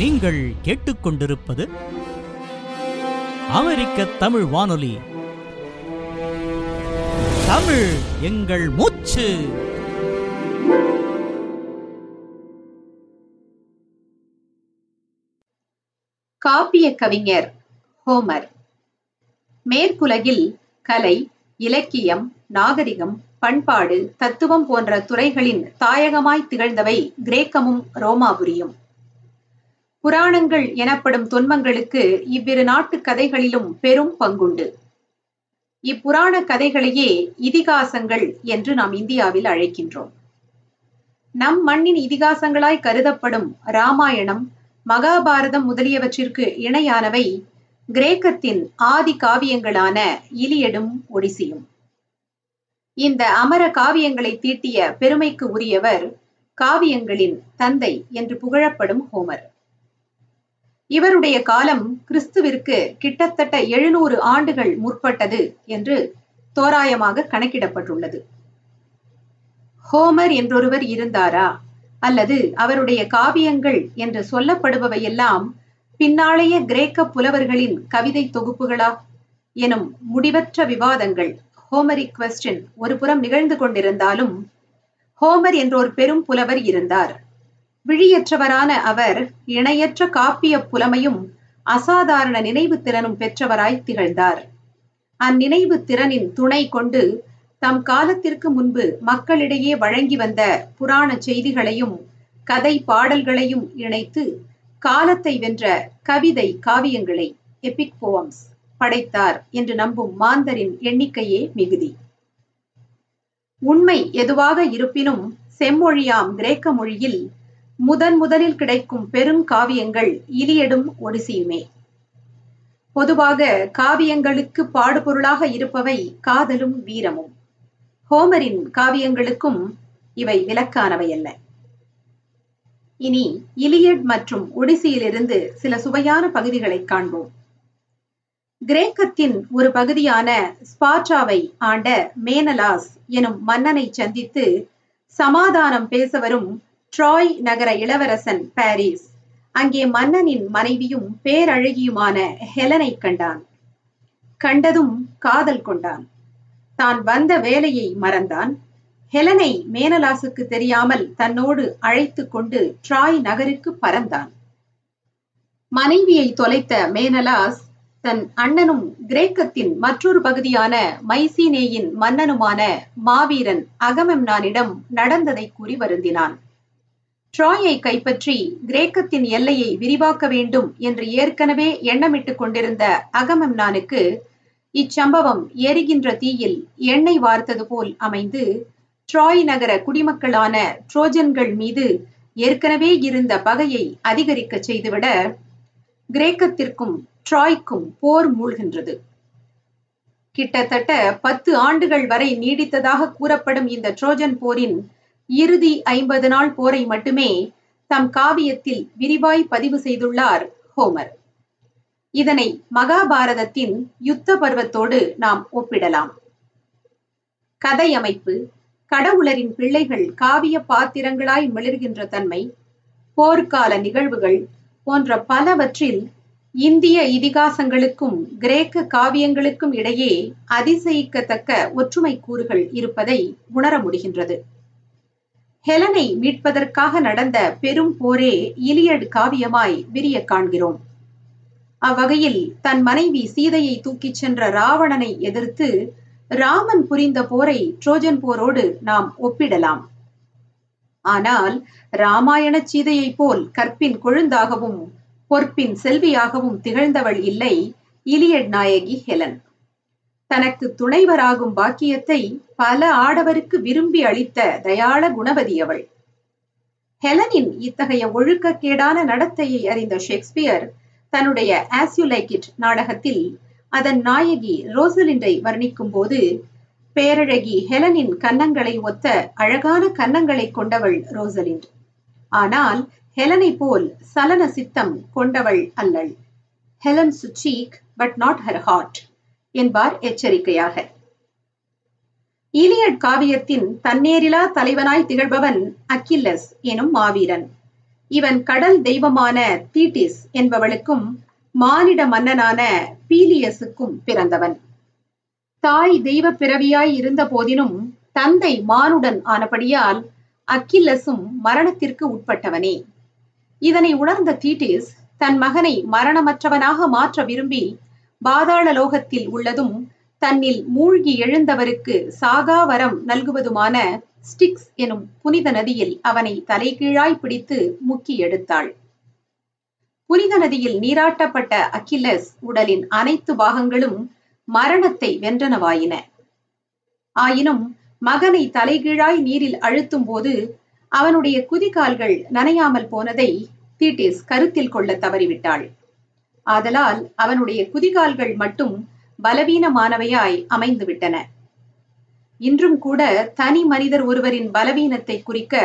நீங்கள் கேட்டுக்கொண்டிருப்பது அமெரிக்க தமிழ் வானொலி. தமிழ் எங்கள் மூச்சு. காப்பிய கவிஞர் ஹோமர். மேற்குலகில் கலை இலக்கியம் நாகரிகம் பண்பாடு தத்துவம் போன்ற துறைகளின் தாயகமாய் திகழ்ந்தவை கிரேக்கமும் ரோமாபுரியும். புராணங்கள் எனப்படும் தொன்மங்களுக்கு இவ்விரு நாட்டு கதைகளிலும் பெரும் பங்குண்டு. இப்புராண கதைகளையே இதிகாசங்கள் என்று நாம் இந்தியாவில் அழைக்கின்றோம். நம் மண்ணின் இதிகாசங்களாய் கருதப்படும் ராமாயணம் மகாபாரதம் முதலியவற்றிற்கு இணையானவை கிரேக்கத்தின் ஆதி காவியங்களான இலியடும் ஒடிசியும். இந்த அமர காவியங்களை தீட்டிய பெருமைக்கு உரியவர் காவியங்களின் தந்தை என்று புகழப்படும் ஹோமர். இவருடைய காலம் கிறிஸ்துவிற்கு கிட்டத்தட்ட எழுநூறு ஆண்டுகள் முற்பட்டது என்று தோராயமாக கணக்கிடப்பட்டுள்ளது. ஹோமர் என்றொருவர் இருந்தாரா? அல்லது அவருடைய காவியங்கள் என்று சொல்லப்படுபவையெல்லாம் பின்னாளைய கிரேக்க புலவர்களின் கவிதை தொகுப்புகளா? எனும் முடிவற்ற விவாதங்கள் ஹோமரிக் கொஸ்டின் ஒரு புறம் நிகழ்ந்து கொண்டிருந்தாலும் ஹோமர் என்றோர் பெரும் புலவர் இருந்தார். விழியற்றவரான அவர் இணையற்ற காப்பிய புலமையும் அசாதாரண நினைவு திறனும் பெற்றவராய் திகழ்ந்தார். அந்நினைவு திறனின் துணை கொண்டு தம் காலத்திற்கு முன்பு மக்களிடையே வழங்கி வந்த புராண செய்திகளையும் கதை பாடல்களையும் இணைத்து காலத்தை வென்ற கவிதை காவியங்களை எபிக் போம்ஸ் படைத்தார் என்று நம்பும் மாந்தரின் எண்ணிக்கையே மிகுதி. உண்மை எதுவாக இருப்பினும் செம்மொழியாம் கிரேக்க மொழியில் முதன் முதலில் கிடைக்கும் பெரும் காவியங்கள் இலியடும் ஒடிசியுமே. பொதுவாக காவியங்களுக்கு பாடுபொருளாக இருப்பவை காதலும் வீரமும். ஹோமரின் காவியங்களுக்கும் இவை விலக்கானவை அல்ல இனி இலியட் மற்றும் ஒடிசியிலிருந்து சில சுவையான பகுதிகளை காண்போம். கிரேக்கத்தின் ஒரு பகுதியான ஸ்பாட்ராவை ஆண்ட மேனலாஸ் எனும் மன்னனை சந்தித்து சமாதானம் பேச வரும் ட்ராய் நகர இளவரசன் பாரிஸ். அங்கே மன்னனின் மனைவியும் பேரழகியுமான ஹெலனை கண்டான். கண்டதும் காதல் கொண்டான். தான் வந்த வேலையை மறந்தான். ஹெலனை மேனலாசுக்கு தெரியாமல் தன்னோடு அழைத்து கொண்டு ட்ராய் நகருக்கு பறந்தான். மனைவியை தொலைத்த மேனலாஸ் தன் அண்ணனும் கிரேக்கத்தின் மற்றொரு பகுதியான மைசீனேயின் மன்னனுமான மாவீரன் அகமெம்னானிடம் நடந்ததை கூறி வருந்தினான். ட்ராயை கைப்பற்றி கிரேக்கத்தின் எல்லையை விரிவாக்க வேண்டும் என்று ஏற்கனவே எண்ணமிட்டுக் கொண்டிருந்த அகமெம்னானுக்கு இச்சம்பவம் எரிகின்ற தீயில் எண்ணெய் வார்த்தது போல் அமைந்து ட்ராய் நகர குடிமக்களான ட்ரோஜன்கள் மீது ஏற்கனவே இருந்த பகையை அதிகரிக்க செய்துவிட கிரேக்கத்திற்கும் ட்ராய்க்கும் போர் மூழ்கின்றது. கிட்டத்தட்ட பத்து ஆண்டுகள் வரை நீடித்ததாக கூறப்படும் இந்த ட்ரோஜன் போரின் இறுதி ஐம்பது நாள் போரை மட்டுமே தம் காவியத்தில் விரிவாய் பதிவு செய்துள்ளார் ஹோமர். இதனை மகாபாரதத்தின் யுத்த பருவத்தோடு நாம் ஒப்பிடலாம். கதை அமைப்பு கடவுளரின் பிள்ளைகள் காவிய பாத்திரங்களாய் மிளர்கின்ற தன்மை போர்க்கால நிகழ்வுகள் போன்ற பலவற்றில் இந்திய இதிகாசங்களுக்கும் கிரேக்க காவியங்களுக்கும் இடையே அதிசயிக்கத்தக்க ஒற்றுமை கூறுகள் இருப்பதை உணர முடிகின்றது. ஹெலனை மீட்பதற்காக நடந்த பெரும் போரே இலியட் காவியமாய் விரிய காண்கிறோம். அவ்வகையில் தன் மனைவி சீதையை தூக்கிச் சென்ற ராவணனை எதிர்த்து ராமன் புரிந்த போரை ட்ரோஜன் போரோடு நாம் ஒப்பிடலாம். ஆனால் ராமாயண சீதையைப் போல் கற்பின் கொழுந்தாகவும் பொற்பின் செல்வியாகவும் திகழ்ந்தவள் இல்லை இலியட் நாயகி ஹெலன். தனக்கு துணைவராகும் பாக்கியத்தை பல ஆடவருக்கு விரும்பி அளித்த தயாள குணபதி அவள். ஹெலனின் இத்தகைய ஒழுக்கக்கேடான நடத்தையை அறிந்த ஷேக்ஸ்பியர் தன்னுடைய ஆசியுலைகிட் நாடகத்தில் அதன் நாயகி ரோசலிண்டை வர்ணிக்கும் போது பேரழகி ஹெலனின் கன்னங்களை ஒத்த அழகான கன்னங்களை கொண்டவள் ரோசலிண்ட். ஆனால் ஹெலனை போல் சலன சித்தம் கொண்டவள் அல்லள். Helen cheek but not her heart என்பார் எச்சரிக்கையாக. ஈலியட் காவியத்தின் தன்னேரிலா தலைவனாய் திகழ்பவன் அக்கில்லஸ் எனும் மாவீரன். இவன் கடல் தெய்வமான தீட்டிஸ் என்பவளுக்கும் மானிட மன்னனான பீலியஸுக்கும் பிறந்தவன். தாய் தெய்வ பிறவியாய் இருந்த போதினும் தந்தை மானுடன் ஆனபடியால் அக்கில்லஸும் மரணத்திற்கு உட்பட்டவனே. இதனை உணர்ந்த தீட்டிஸ் தன் மகனை மரணமற்றவனாக மாற்ற விரும்பி பாதாள லோகத்தில் உள்ளதும் தன்னில் மூழ்கி எழுந்தவருக்கு சாகாவரம் நல்குவதுமான ஸ்டிக்ஸ் எனும் புனித நதியில் அவனை தலைகீழாய் பிடித்து முக்கி எடுத்தாள். புனித நதியில் நீராட்டப்பட்ட அக்கிலஸ் உடலின் அனைத்து பாகங்களும் மரணத்தை வென்றனவாயின. ஆயினும் மகனை தலைகீழாய் நீரில் அழுத்தும் போது அவனுடைய குதிகால்கள் நனையாமல் போனதை தீட்டிஸ் கருத்தில் கொள்ள தவறிவிட்டாள். ஆதலால் அவனுடைய குதிகால்கள் மட்டும் பலவீனமானவையாய் அமைந்துவிட்டன. இன்றும் கூட தனி மனிதர் ஒருவரின் பலவீனத்தை குறிக்க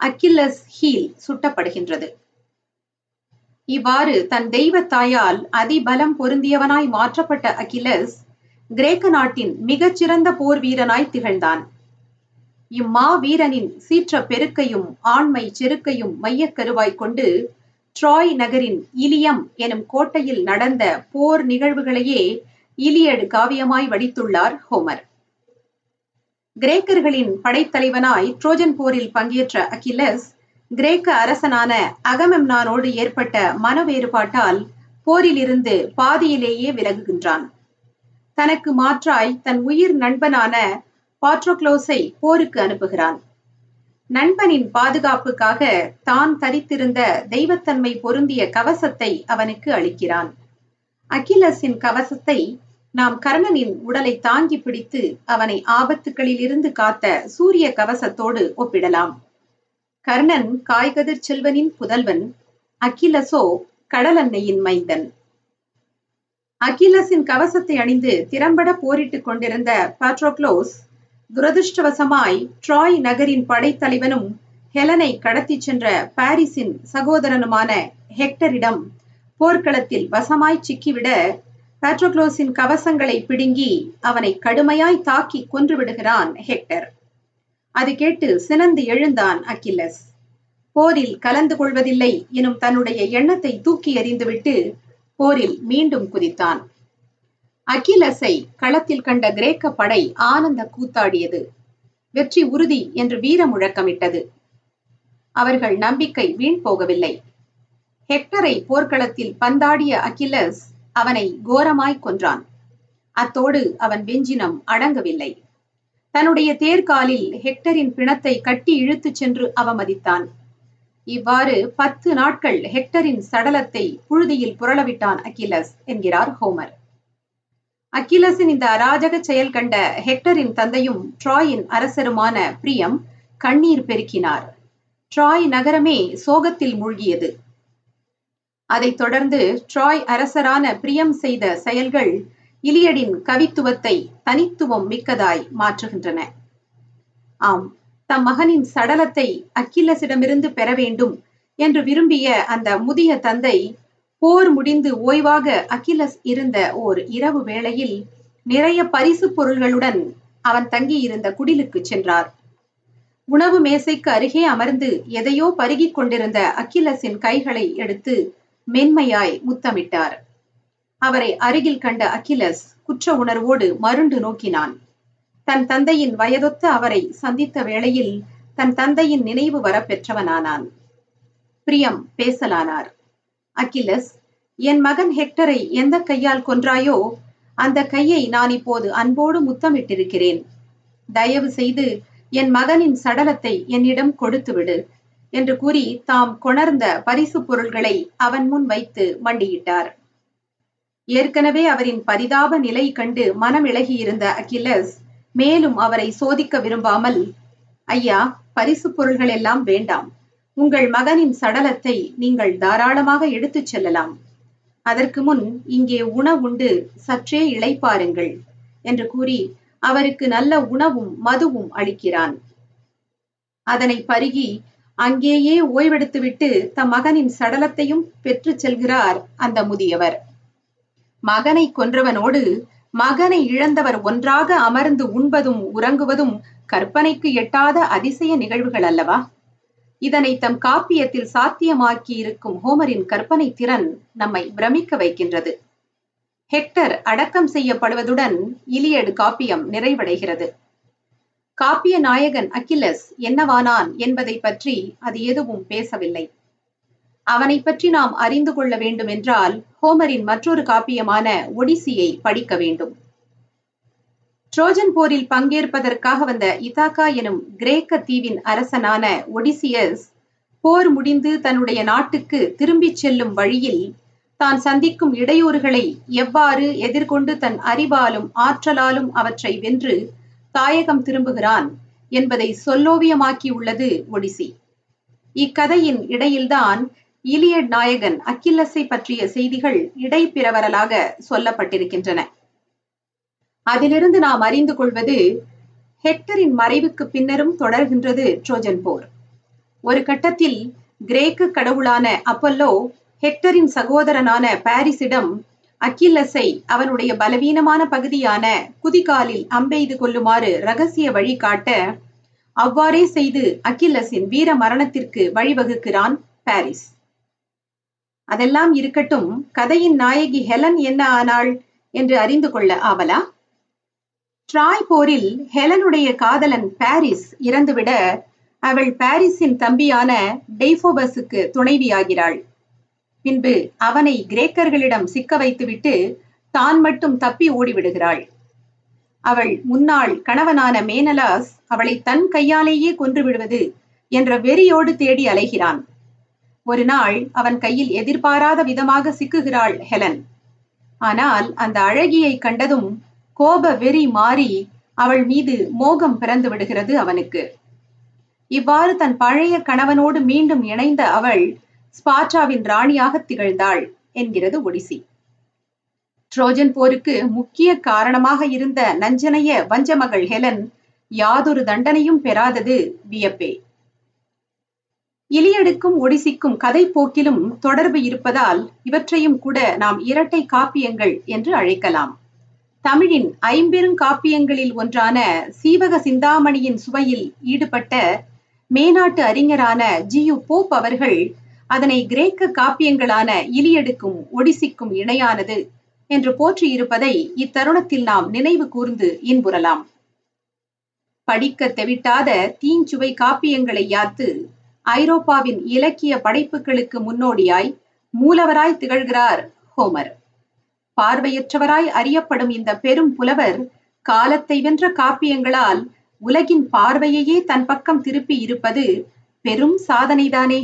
அக்கில்லஸ் ஹீல் சுட்டப்படுகின்றது. இவ்வாறு தன் தெய்வ தாயால் அதிபலம் பொருந்தியவனாய் மாற்றப்பட்ட அகிலஸ் கிரேக்க நாட்டின் மிகச்சிறந்த போர் வீரனாய் திகழ்ந்தான். இம்மா வீரனின் சீற்ற பெருக்கையும் ஆண்மை செருக்கையும் மையக்கருவாய் கொண்டு ட்ராய் நகரின் இலியம் எனும் கோட்டையில் நடந்த போர் நிகழ்வுகளையே இலியடு காவியமாய் வடித்துள்ளார் ஹோமர். கிரேக்கர்களின் படைத்தலைவனாய் ட்ரோஜன் போரில் பங்கேற்ற அகிலஸ் கிரேக்க அரசனான அகமெம்னானோடு ஏற்பட்ட மன வேறுபாட்டால் போரிலிருந்து பாதியிலேயே விலகுகின்றான். தனக்கு மாற்றாய் தன் உயிர் நண்பனான பாட்ரோக்ளோஸை போருக்கு அனுப்புகிறான். நண்பனின் பாதுகாப்புக்காக தான் தரித்திருந்த தெய்வத்தன்மை பொருந்திய கவசத்தை அவனுக்கு அளிக்கிறான். அகிலஸின் கவசத்தை நாம் கர்ணனின் உடலை தாங்கி பிடித்து அவனை ஆபத்துகளில் இருந்து காத்த சூரிய கவசத்தோடு ஒப்பிடலாம். கர்ணன் காய்கதிர் செல்வனின் புதல்வன் அகிலசோ கடலன்னையின் மைந்தன். அகிலஸின் கவசத்தை அணிந்து திறம்பட போரிட்டுக் கொண்டிருந்த பாட்ரோக்ளோஸ் துரதிருஷ்டவசமாய் ட்ராய் நகரின் படைத்தலைவனும் ஹெலனை கடத்திச் சென்ற பாரிஸின் சகோதரனுமான ஹெக்டரிடம் போர்க்களத்தில் வசமாய் சிக்கிவிட பேட்ரோக்ளோஸின் கவசங்களை பிடுங்கி அவனை கடுமையாய் தாக்கி கொன்று விடுகிறான் ஹெக்டர். அது கேட்டு சினந்து எழுந்தான் அக்கில்லஸ் போரில் கலந்து கொள்வதில்லை எனும் தன்னுடைய எண்ணத்தை தூக்கி எறிந்துவிட்டு போரில் மீண்டும் குதித்தான். அகிலஸை களத்தில் கண்ட கிரேக்க படை ஆனந்த கூத்தாடியது. வெற்றி உறுதி என்று வீர முழக்கமிட்டது அவர்கள் நம்பிக்கை வீண் போகவில்லை. ஹெக்டரை போர்க்களத்தில் பந்தாடிய அகிலஸ் அவனை கோரமாய் கொன்றான். அத்தோடு அவன் வெஞ்சினம் அடங்கவில்லை. தன்னுடைய தேர்காலில் ஹெக்டரின் பிணத்தை கட்டி இழுத்துச் சென்று அவமதித்தான். இவ்வாறு பத்து நாட்கள் ஹெக்டரின் சடலத்தை புழுதியில் புரளவிட்டான் அகிலஸ் என்கிறார் ஹோமர். அக்கிலஸின் இந்த அராஜக செயல் கண்ட ஹெக்டரின் தந்தையும் ட்ராயின் அரசருமான பிரியம் கண்ணீர் பெருக்கினார். ட்ராய் நகரமே சோகத்தில் மூழ்கியது. அதைத் தொடர்ந்து ட்ராய் அரசரான பிரியம் செய்த செயல்கள் இலியடின் கவித்துவத்தை தனித்துவம் மிக்கதாய் மாற்றுகின்றன. ஆம் தம் மகனின் சடலத்தை அக்கிலஸிடமிருந்து பெற வேண்டும் என்று விரும்பிய அந்த முதிய தந்தை போர் முடிந்து ஓய்வாக அகிலஸ் இருந்த ஓர் இரவு வேளையில் நிறைய பரிசு பொருள்களுடன் அவன் தங்கியிருந்த குடிலுக்கு சென்றார். உணவு மேசைக்கு அருகே அமர்ந்து எதையோ பருகிக் கொண்டிருந்த அகிலஸின் கைகளை எடுத்து மென்மையாய் முத்தமிட்டார். அவரை அருகில் கண்ட அகிலஸ் குற்ற உணர்வோடு மருண்டு நோக்கினான். தன் தந்தையின் வயதொத்த அவரை சந்தித்த வேளையில் தன் தந்தையின் நினைவு வரப்பெற்றவனானான். பிரியம் பேசலானார். அகிலஸ் என் மகன் ஹெக்டரை எந்த கையால் கொன்றாயோ அந்த கையை நான் இப்போது அன்போடு முத்தமிட்டிருக்கிறேன். தயவு செய்து என் மகனின் சடலத்தை என்னிடம் கொடுத்துவிடு என்று கூறி தாம் கொணர்ந்த பரிசு பொருள்களை அவன் முன் வைத்து மண்டியிட்டார். ஏற்கனவே அவரின் பரிதாப நிலை கண்டு மனம் இழகியிருந்த அகிலஸ் மேலும் அவரை சோதிக்க விரும்பாமல் ஐயா பரிசு பொருள்கள் எல்லாம் வேண்டாம். உங்கள் மகனின் சடலத்தை நீங்கள் தாராளமாக எடுத்துச் செல்லலாம். அதற்கு முன் இங்கே உணவுண்டு சற்றே இளைப்பாருங்கள் என்று கூறி அவருக்கு நல்ல உணவும் மதுவும் அளிக்கிறான். அதனை பருகி அங்கேயே ஓய்வெடுத்துவிட்டு தம் மகனின் சடலத்தையும் பெற்று செல்கிறார் அந்த முதியவர். மகனை கொன்றவனோடு மகனை இழந்தவர் ஒன்றாக அமர்ந்து உண்பதும் உறங்குவதும் கற்பனைக்கு எட்டாத அதிசய நிகழ்வுகள் அல்லவா? இதனை தம் காப்பியத்தில் சாத்தியமாக்கி இருக்கும் ஹோமரின் கற்பனை திறன் நம்மை பிரமிக்க வைக்கின்றது. ஹெக்டர் அடக்கம் செய்யப்படுவதுடன் இலியடு காப்பியம் நிறைவடைகிறது. காப்பிய நாயகன் அகிலஸ் என்னவானான் என்பதை பற்றி அது எதுவும் பேசவில்லை. அவனை பற்றி நாம் அறிந்து கொள்ள வேண்டும் என்றால் ஹோமரின் மற்றொரு காப்பியமான ஒடிசியை படிக்க வேண்டும். ட்ரோஜன் போரில் பங்கேற்பதற்காக வந்த இதாக்கா எனும் கிரேக்க தீவின் அரசனான ஒடிசியஸ் போர் முடிந்து தன்னுடைய நாட்டுக்கு திரும்பிச் செல்லும் வழியில் தான் சந்திக்கும் இடையூறுகளை எவ்வாறு எதிர்கொண்டு தன் அறிவாலும் ஆற்றலாலும் அவற்றை வென்று தாயகம் திரும்புகிறான் என்பதை சொல்லோவியமாக்கியுள்ளது ஒடிசி. இக்கதையின் இடையில்தான் இலியட் நாயகன் அக்கில்லஸை பற்றிய செய்திகள் இடைப்பிரவரலாக சொல்லப்பட்டிருக்கின்றன. அதிலிருந்து நாம் அறிந்து கொள்வது ஹெக்டரின் மறைவுக்கு பின்னரும் தொடர்கின்றது ட்ரோஜன் போர். ஒரு கட்டத்தில் கிரேக்க கடவுளான அப்பல்லோ ஹெக்டரின் சகோதரனான பாரிஸிடம் அக்கில்லஸை அவனுடைய பலவீனமான பகுதியான குதிகாலில் அம்பெய்து கொள்ளுமாறு ரகசிய வழி காட்ட அவ்வாறே செய்து அக்கில்லஸின் வீர மரணத்திற்கு வழிவகுக்கிறான் பாரிஸ். அதெல்லாம் இருக்கட்டும் கதையின் நாயகி ஹெலன் என்ன ஆனாள் என்று அறிந்து கொள்ள ஆவலா? ட்ராய் போரில் ஹெலனுடைய காதலன் பாரிஸ் இறந்துவிட அவள் பாரிஸின் தம்பியான டெய்போபஸுக்கு துணைவியாகிறாள். பின்பு அவனை கிரேக்கர்களிடம் சிக்க வைத்துவிட்டு தான் மட்டும் தப்பி ஓடிவிடுகிறாள். அவள் முன்னாள் கணவனான மேனலாஸ் அவளை தன் கையாலேயே கொன்று விடுவது என்ற வெறியோடு தேடி அலைகிறான். ஒரு நாள் அவன் கையில் எதிர்பாராத விதமாக சிக்குகிறாள் ஹெலன். ஆனால் அந்த அழகியை கண்டதும் கோப வெறி மாறி அவள் மீது மோகம் பிறந்து விடுகிறது அவனுக்கு. இவ்வாறு தன் பழைய கணவனோடு மீண்டும் இணைந்த அவள் ஸ்பார்ட்டாவின் ராணியாக திகழ்ந்தாள் என்கிறது ஒடிசி. ட்ரோஜன் போருக்கு முக்கிய காரணமாக இருந்த நஞ்சனைய வஞ்சமகள் ஹெலன் யாதொரு தண்டனையும் பெறாதது வியப்பே. இலியடுக்கும் ஒடிசிக்கும் கதை போக்கிலும் தொடர்பு இருப்பதால் இவற்றையும் கூட நாம் இரட்டை காப்பியங்கள் என்று அழைக்கலாம். தமிழின் ஐம்பெரும் காப்பியங்களில் ஒன்றான சீவக சிந்தாமணியின் சுவையில் ஈடுபட்ட மேனாட்டு அறிஞரான ஜியு போப் அவர்கள் அதனை கிரேக்க காப்பியங்களான இலியடுக்கும் ஒடிசிக்கும் இணையானது என்று போற்றியிருப்பதை இத்தருணத்தில் நாம் நினைவு கூர்ந்து இன்புறலாம். படிக்க தெவிட்டாத தீஞ்சுவை காப்பியங்களை யாத்து ஐரோப்பாவின் இலக்கிய படைப்புகளுக்கு முன்னோடியாய் மூலவராய் திகழ்கிறார் ஹோமர். பார்வையற்றவராய் அறியப்படும் இந்த பெரும் புலவர் காலத்தை வென்ற காப்பியங்களால் உலகின் பார்வையையே தன் பக்கம் திருப்பி இருப்பது பெரும் சாதனைதானே?